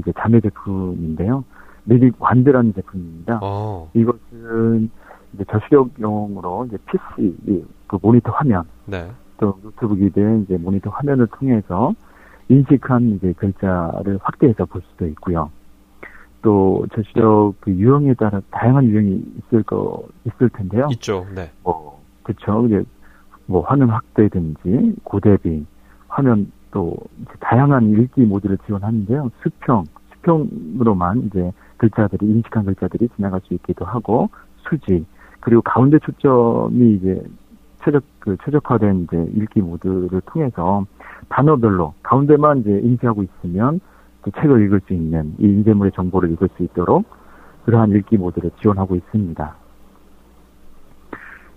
이제 자매 제품인데요. Readit Wand라는 제품입니다. 어. 이것은 이제 저시력용으로 이제 PC 이, 그 모니터 화면 네. 또 노트북이든 이제 모니터 화면을 통해서 인식한 이제 글자를 확대해서 볼 수도 있고요. 또 저시력 그 유형에 따라 다양한 유형이 있을 거 있을 텐데요. 있죠. 네. 뭐 그렇죠. 이제 뭐 화면 확대든지 고대비 화면 또 이제 다양한 읽기 모드를 지원하는데요. 수평 수평으로만 이제 글자들이 인식한 글자들이 지나갈 수 있기도 하고 수지 그리고 가운데 초점이 이제 최적 그 최적화된 이제 읽기 모드를 통해서 단어별로 가운데만 이제 인지하고 있으면 그 책을 읽을 수 있는 이 인쇄물의 정보를 읽을 수 있도록 그러한 읽기 모드를 지원하고 있습니다.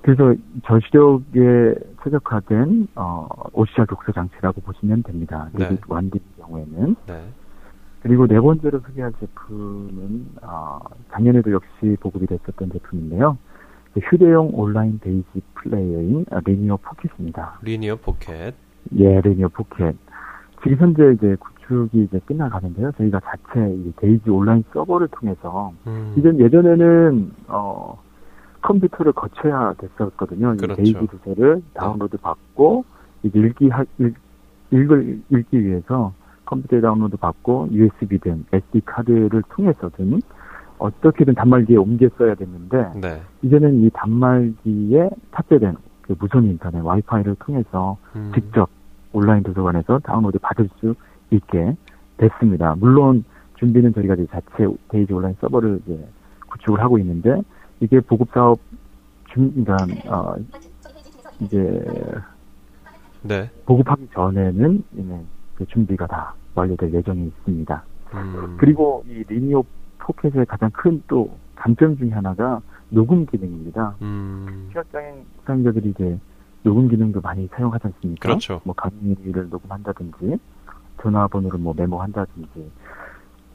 그래서 저시력에 최적화된 어, OCR 독서 장치라고 보시면 됩니다. 네. Wand의 경우에는 네. 그리고 네 번째로 소개할 제품은 어, 작년에도 역시 보급이 됐었던 제품인데요. 휴대용 온라인 DAISY 플레이어인 Linio Pocket입니다. Linio Pocket. 예, Linio Pocket. 지금 현재 이제 구축이 이제 끝나가는데요. 저희가 자체 이 DAISY 온라인 서버를 통해서 음. 이전 예전에는 어 컴퓨터를 거쳐야 됐었거든요. 이 그렇죠. DAISY 도서를 다운로드 받고 이제 읽기 하, 읽, 읽을 읽기 위해서 컴퓨터에 다운로드 받고 USB든 SD 카드를 통해서든 어떻게든 단말기에 옮겨 써야 됐는데 네. 이제는 이 단말기에 탑재된 그 무선 인터넷 와이파이를 통해서 음. 직접 온라인 도서관에서 다운로드 받을 수 있게 됐습니다. 물론 준비는 저희가 이제 자체 DAISY 온라인 서버를 이제 구축을 하고 있는데 이게 보급 사업 중, 그러니까 어, 이제 네. 보급하기 전에는 이제 그 준비가 다 완료될 예정이 있습니다. 음. 그리고 이 Linio Pocket의 가장 큰또 장점 중에 하나가 녹음 기능입니다. 음. 시각장애인 사용자들이 이제 녹음 기능도 많이 사용하지 않습니까? 그렇죠. 뭐 강의를 녹음한다든지 전화번호를 뭐 메모한다든지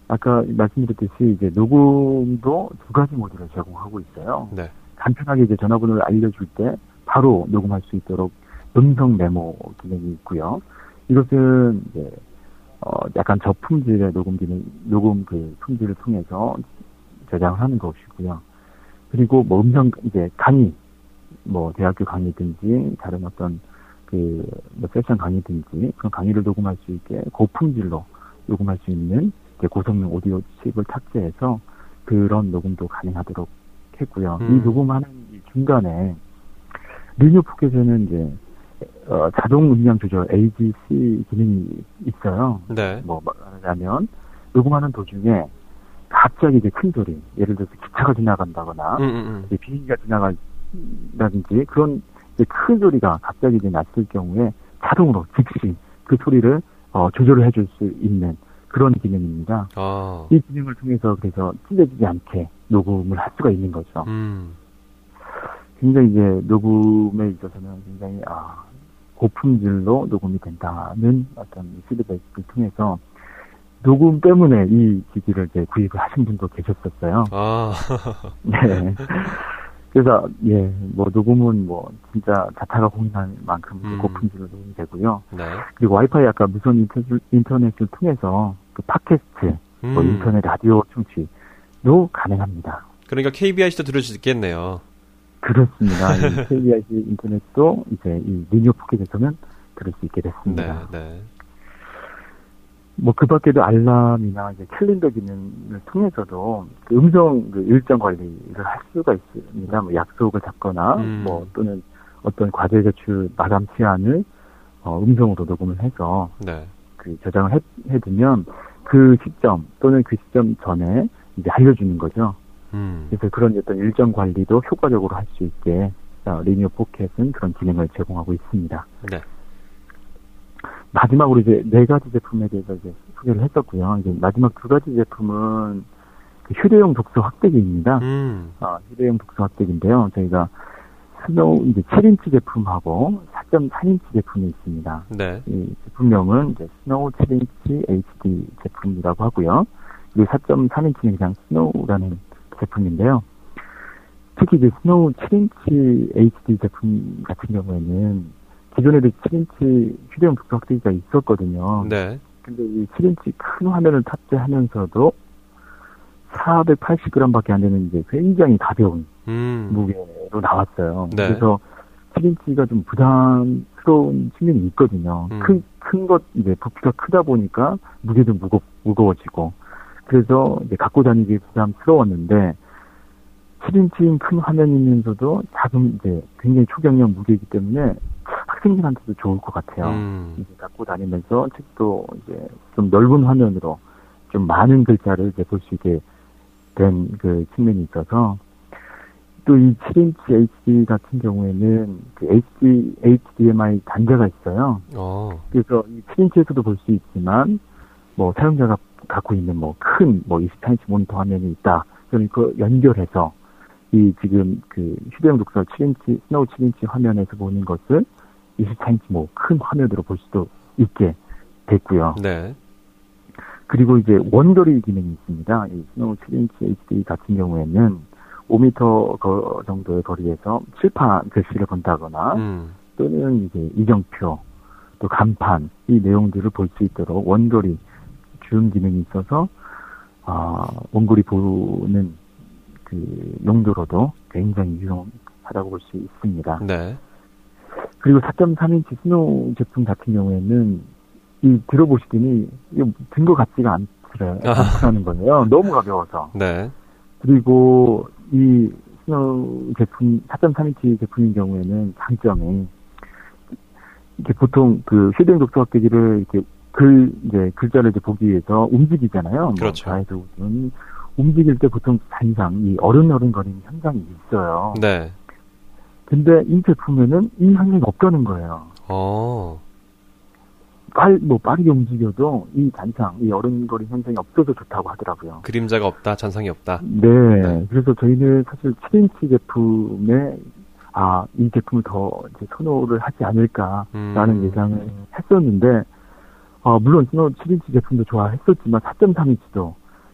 아까 말씀드렸듯이 이제 녹음도 두 가지 모드를 제공하고 있어요. 네. 간편하게 이제 전화번호를 알려줄 때 바로 녹음할 수 있도록 음성 메모 기능이 있고요. 이것은 이제 어 약간 저품질의 녹음 기능, 녹음 그 품질을 통해서 저장을 하는 것이고요. 그리고 뭐 음성 이제 강의, 뭐 대학교 강의든지 다른 어떤 그 뭐 세션 강의든지 그런 강의를 녹음할 수 있게 고품질로 녹음할 수 있는 고성능 오디오 칩을 탑재해서 그런 녹음도 가능하도록 했고요. 음. 이 녹음하는 이 중간에 Linio Pocket에는 이제 어, 자동 음량 조절 AGC 기능이 있어요. 네. 뭐 말하자면 녹음하는 도중에 갑자기 이제 큰 소리, 예를 들어서 기차가 지나간다거나 음, 음, 이제 비행기가 지나간다든지 그런 큰 소리가 갑자기 이제 났을 경우에 자동으로 즉시 그 소리를 어, 조절을 해줄 수 있는 그런 기능입니다. 아. 이 기능을 통해서 그래서 찢어지지 않게 녹음을 할 수가 있는 거죠. 음. 굉장히 이제 녹음에 있어서는 굉장히 아 고품질로 녹음이 된다는 어떤 피드백을 통해서 녹음 때문에 이 기기를 이제 구입을 하신 분도 계셨었어요. 아. [LAUGHS] 네. 그래서 예, 뭐 녹음은 뭐 진짜 자타가 공인할 만큼 음. 고품질로 녹음이 되고요. 네. 그리고 와이파이 아까 무선 인터- 인터넷을 통해서 그 팟캐스트, 뭐 음. 인터넷 라디오 청취도 가능합니다. 그러니까 KBIC도 들을 수 있겠네요. 그렇습니다. [LAUGHS] 이 KBIC 인터넷도 이제 이 Linio Pocket에서는 들을 수 있게 네, 됐습니다. 네. 뭐그 밖에도 알람이나 이제 캘린더 기능을 통해서도 그 음성 그 일정 관리를 할 수가 있습니다. 뭐 약속을 잡거나 음. 뭐 또는 어떤 과제 제출 마감 시한을 어, 음성으로 녹음을 해서 네. 그 저장을 해, 해두면 그 시점 또는 그 시점 전에 이제 알려주는 거죠. 음. 그래서 그런 어떤 일정 관리도 효과적으로 할 수 있게 어, 리니어 포켓은 그런 기능을 제공하고 있습니다. 네. 마지막으로 이제 네 가지 제품에 대해서 이제 소개를 했었고요. 이제 마지막 두 가지 제품은 그 휴대용 독서 확대기입니다. 음. 아, 휴대용 독서 확대기인데요. 저희가 Snow 이제 7인치 제품하고 4.4인치 제품이 있습니다. 네. 이 제품명은 이제 Snow 7인치 HD 제품이라고 하고요. 그리고 4.3인치는 그냥 Snow라는 제품인데요. 특히 이제 Snow 7인치 HD 제품 같은 경우에는 기존에도 7인치 휴대용 독서 확대기가 있었거든요. 네. 근데 이 7인치 큰 화면을 탑재하면서도 480g밖에 안 되는 이제 굉장히 가벼운 음. 무게로 나왔어요. 네. 그래서 7인치가 좀 부담스러운 측면이 있거든요. 음. 큰, 큰 것, 이제 부피가 크다 보니까 무게도 무거, 무거워지고. 그래서 이제 갖고 다니기 부담스러웠는데, 7인치인 큰 화면이면서도 작은 이제 굉장히 초경량 무게이기 때문에 학생들한테도 좋을 것 같아요. 음. 이제 갖고 다니면서 책도 이제 좀 넓은 화면으로 좀 많은 글자를 이제 볼 수 있게 된 그 측면이 있어서 또 이 7인치 HD 같은 경우에는 그 HD, HDMI 단자가 있어요. 어. 그래서 이 7인치에서도 볼 수 있지만 뭐 사용자가 갖고 있는 뭐 큰뭐 24인치 모니터 화면이 있다. 그러면 그 연결해서 이 지금 그 휴대용 독서 7인치, Snow 7인치 화면에서 보는 것을 24인치 뭐 큰 화면으로 볼 수도 있게 됐고요. 네. 그리고 이제 원거리 기능이 있습니다. 이 Snow 7인치 HD 같은 경우에는 5m 거 정도의 거리에서 칠판 글씨를 본다거나 음. 또는 이제 이정표 또 간판 이 내용들을 볼 수 있도록 원거리 줌 기능이 있어서 아 원거리 보는 그 용도로도 굉장히 유용하다고 볼 수 있습니다. 네. 그리고 4.3인치 Snow 제품 같은 경우에는 이 들어보시더니 든것 같지가 않더라, 아. 않다는 거예요. 너무 가벼워서. 네. 그리고 이 Snow 제품 4.3인치 제품인 경우에는 장점이 이게 보통 그 휴대용 독서 확대기를 이렇게 글 이제 글자를 이제 보기 위해서 움직이잖아요. 그렇죠. 뭐 우선 움직일 때 보통 잔상 이 어른어른거리는 현상이 있어요. 네. 근데 이 제품에는 이 현상이 없다는 거예요. 어. 빨, 뭐 빠르게 움직여도 이 잔상, 이 어른거리 현상이 없어서 좋다고 하더라고요. 그림자가 없다, 잔상이 없다. 네. 네. 그래서 저희는 사실 7인치 제품에 아, 이 제품을 더 이제 선호를 하지 않을까라는 음. 예상을 했었는데, 어, 물론 Snow 7인치 제품도 좋아했었지만 4.3인치도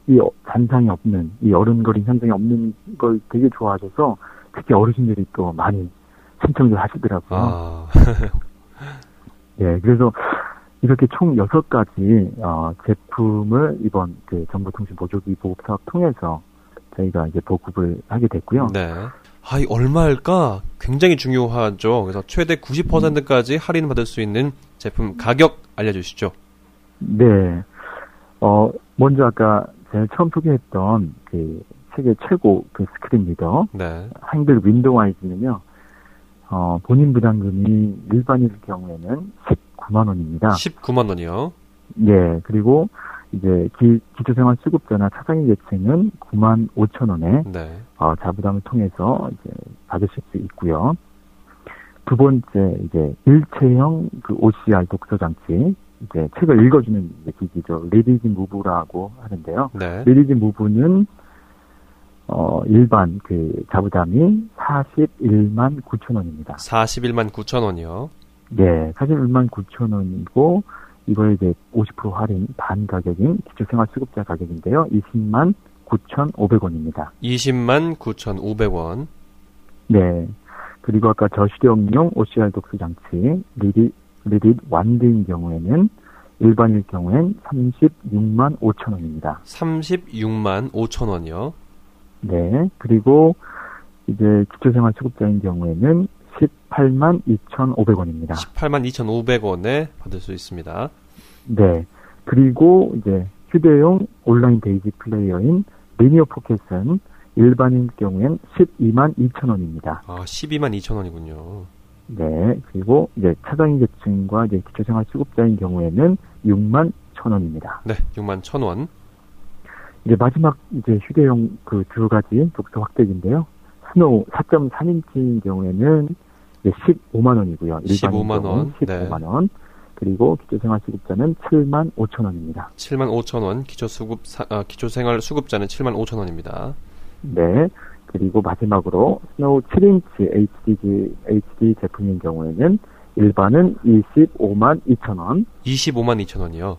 이 어- 잔상이 없는, 이 어른거림 현상이 없는 걸 되게 좋아하셔서 특히 어르신들이 또 많이 신청을 하시더라고요. 아, 예, 그래서 이렇게 총 여섯 가지 어, 제품을 이번 그 정보통신보조기 보급 사업 통해서 저희가 이제 보급을 하게 됐고요. 네. 아, 이 얼마일까? 굉장히 중요하죠. 그래서 최대 90%까지 할인 받을 수 있는 제품 가격 알려주시죠. 네. 어, 먼저 아까 제가 처음 소개했던 그 세계 최고 그 screen reader 네. 한글 Window-Eyes는요. 어, 본인 부담금이 일반일 경우에는 19만 원입니다. 19만 원이요. 예, 그리고 이제 기, 기초생활 수급자나 차상위 계층은 9만 5천 원에 네. 어, 자부담을 통해서 이제 받으실 수 있고요. 두 번째 이제 일체형 그 OCR 독서 장치 이제 책을 읽어주는 기기죠. ReadEasy Move라고 하는데요. 네. ReadEasy Move는 어 일반 그 자부담이 41만 9천 원입니다. 41만 9천 원이요. 네, 41만 9천 원이고 이걸 이제 50% 할인 반 가격인 기초생활수급자 가격인데요. 20만 9,500원입니다. 20만 9,500원. 네. 그리고 아까 저시력용 OCR 독서 장치 Readit Readit Wand인 경우에는 일반일 경우엔 36만 5천 원입니다. 36만 5천 원이요. 네. 그리고 이제 기초생활 수급자인 경우에는 18만 2,500원입니다. 18만 2,500원에 받을 수 있습니다. 네. 그리고 이제 휴대용 온라인 DAISY 플레이어인 Linio Pocket은 일반인 경우엔 12만 2천 원입니다. 아, 12만 2천 원이군요. 네. 그리고 이제 차상위 계층과 이제 기초생활 수급자인 경우에는 6만 천 원입니다. 네, 6만 1천 원. 이제 마지막 이제 휴대용 그 두 가지 독서 확대기인데요. Snow 4.3인치인 경우에는 이제 15만 원이고요. 일반인 15만 원. 경우는 15만 네. 원. 그리고 기초생활 수급자는 7만 5천 원입니다. 7만 5천 원. 기초 수급 아, 기초 생활 수급자는 7만 5천 원입니다. 네. 그리고 마지막으로 Snow 7인치 HD, HD 제품인 경우에는 일반은 25만 2천 원. 25만 2천 원이요.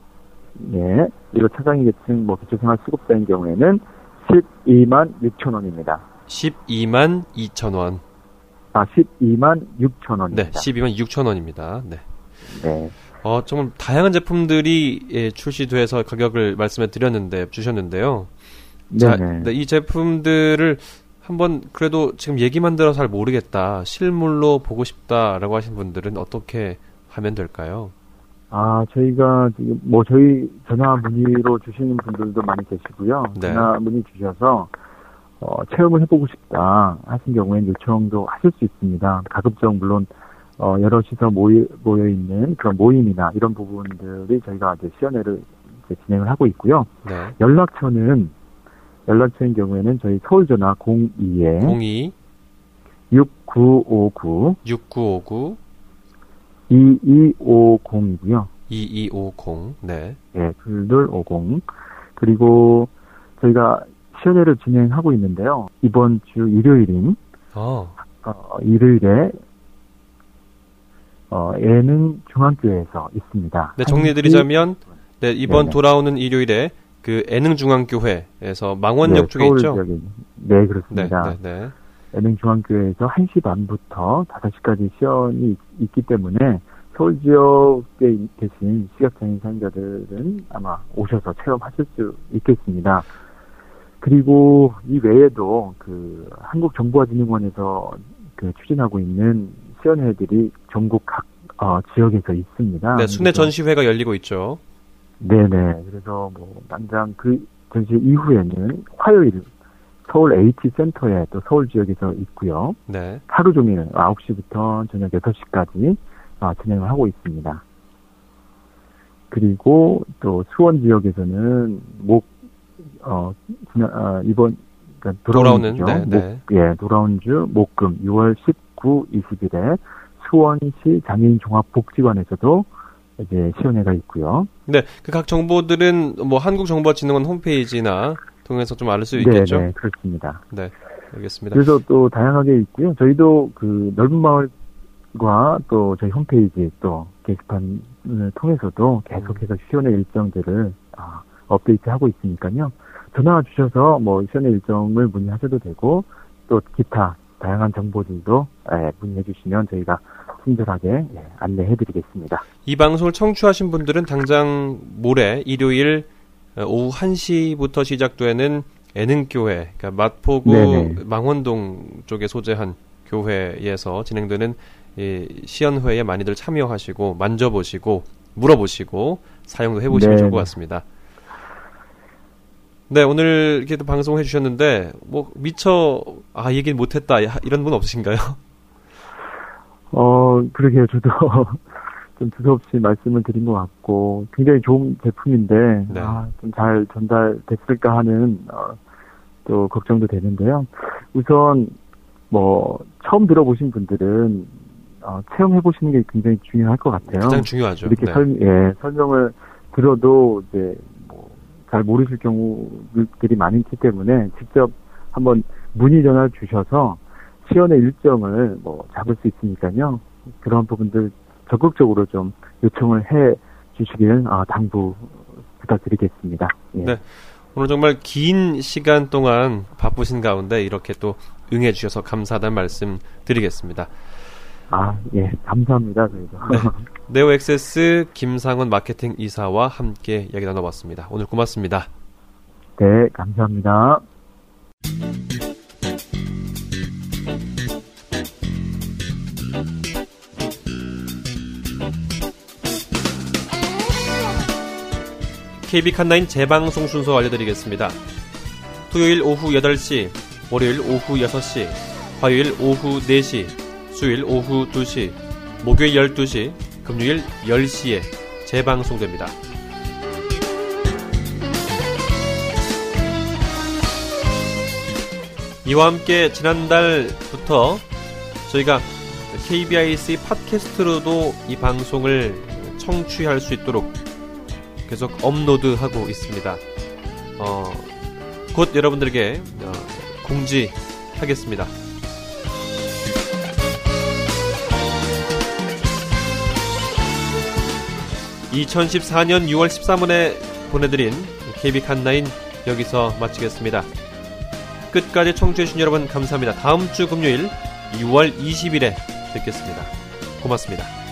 네. 그리고 차상위 계층 뭐 기초생활 수급자인 경우에는 12만 6천 원입니다. 12만 2천 원. 아, 12만 6천 원입니다. 네, 12만 6천 원입니다. 네. 네. 어, 정말 다양한 제품들이 예, 출시돼서 가격을 말씀해 드렸는데 주셨는데요. 자, 네네. 네, 이 제품들을 한번 그래도 지금 얘기만 들어 잘 모르겠다. 실물로 보고 싶다라고 하신 분들은 어떻게 하면 될까요? 아, 저희가 지금 뭐 저희 전화 문의로 주시는 분들도 많이 계시고요. 네. 전화 문의 주셔서 어, 체험을 해보고 싶다 하신 경우에는 요청도 하실 수 있습니다. 가급적 물론 어, 여럿이서 모여, 모여 있는 그런 모임이나 이런 부분들이 저희가 이제 시연회를 이제 진행을 하고 있고요. 네. 연락처는 연락처인 경우에는 저희 서울 전화 02에 02 6959 6959 2250이고요. 2250 네. 예, 둘둘오공 그리고 저희가 시연회를 진행하고 있는데요. 이번 주 일요일인 어, 어, 일요일에 어, 예능 중앙교회에서 있습니다. 네, 정리해드리자면 네, 이번 네네. 돌아오는 일요일에 그 애능중앙교회에서 망원역 네, 쪽에 있죠? 지역에- 네, 네, 그렇습니다. 네, 네. 예능 중앙교회에서 1시 반부터 5시까지 시연이 있- 있기 때문에 서울 지역에 계신 시각장애인 사용자들은 아마 오셔서 체험하실 수 있겠습니다. 그리고 이 외에도 그 한국정보화진흥원에서 그 추진하고 있는 시연회들이 전국 각 어, 지역에서 있습니다. 네, 순회 전시회가 열리고 있죠. 네네. 그래서 뭐 당장 그 전시 이후에는 화요일 서울 H 센터에 또 서울 지역에서 있고요. 네. 하루 종일 9시부터 저녁 6시까지 아, 진행을 하고 있습니다. 그리고 또 수원 지역에서는 목, 어, 지난, 아, 이번, 그러니까 돌아오는, 돌아오는, 주죠. 네, 목, 네. 예, 돌아온 주, 목금 6월 19, 20일에 수원시 장애인 종합복지관에서도 이제 시연회가 있고요. 네, 그 각 정보들은 뭐 한국정보진흥원 홈페이지나 통해서 좀 알수 있겠죠? 네, 네, 그렇습니다. 네, 알겠습니다. 그래서 또 다양하게 있고요. 저희도 그 넓은 마을과 또 저희 홈페이지 또 게시판을 통해서도 계속해서 시연회 일정들을 아, 업데이트하고 있으니까요. 전화 주셔서 뭐 시연회 일정을 문의하셔도 되고 또 기타 다양한 정보들도 예, 문의해 주시면 저희가 친절하게 예, 안내해드리겠습니다. 이 방송을 청취하신 분들은 당장 모레 일요일 어, 오후 1시부터 시작되는 애능교회, 그러니까 마포구 네네. 망원동 쪽에 소재한 교회에서 진행되는 이 시연회에 많이들 참여하시고 만져보시고 물어보시고 사용도 해보시면 네네. 좋을 것 같습니다. 네, 오늘 이렇게 또 방송해 주셨는데 뭐 미처 아 얘기는 못했다 이런 분 없으신가요? [LAUGHS] 어, 그러게요. 저도 [LAUGHS] 좀 두서없이 말씀을 드린 것 같고, 굉장히 좋은 제품인데, 네. 아, 좀 잘 전달됐을까 하는, 어, 또 걱정도 되는데요. 우선, 뭐, 처음 들어보신 분들은, 어, 체험해보시는 게 굉장히 중요할 것 같아요. 가장 중요하죠. 이렇게 네. 설, 예, 설명을 들어도 이제 뭐 잘 모르실 경우들이 많기 때문에 직접 한번 문의 전화를 주셔서 시연의 일정을 뭐 잡을 수 있으니까요. 그런 부분들 적극적으로 좀 요청을 해 주시길 아, 당부 부탁드리겠습니다. 예. 네. 오늘 정말 긴 시간 동안 바쁘신 가운데 이렇게 또 응해 주셔서 감사하다는 말씀 드리겠습니다. 아, 예, 감사합니다. 저희도. 네. 네오 엑세스 김상원 마케팅 이사와 함께 이야기 나눠봤습니다. 오늘 고맙습니다. 네, 감사합니다. KB 칸나인 재방송 순서 알려드리겠습니다. 토요일 오후 8시, 월요일 오후 6시, 화요일 오후 4시, 수요일 오후 2시, 목요일 12시, 금요일 10시에 재방송됩니다. 이와 함께 지난달부터 저희가 KBIC 팟캐스트로도 이 방송을 청취할 수 있도록 계속 업로드하고 있습니다. 어, 곧 여러분들에게 어, 공지하겠습니다. 2014년 6월 13일에 보내드린 KB 칸나인 여기서 마치겠습니다. 끝까지 청취해주신 여러분 감사합니다. 다음 주 금요일 6월 20일에 뵙겠습니다. 고맙습니다.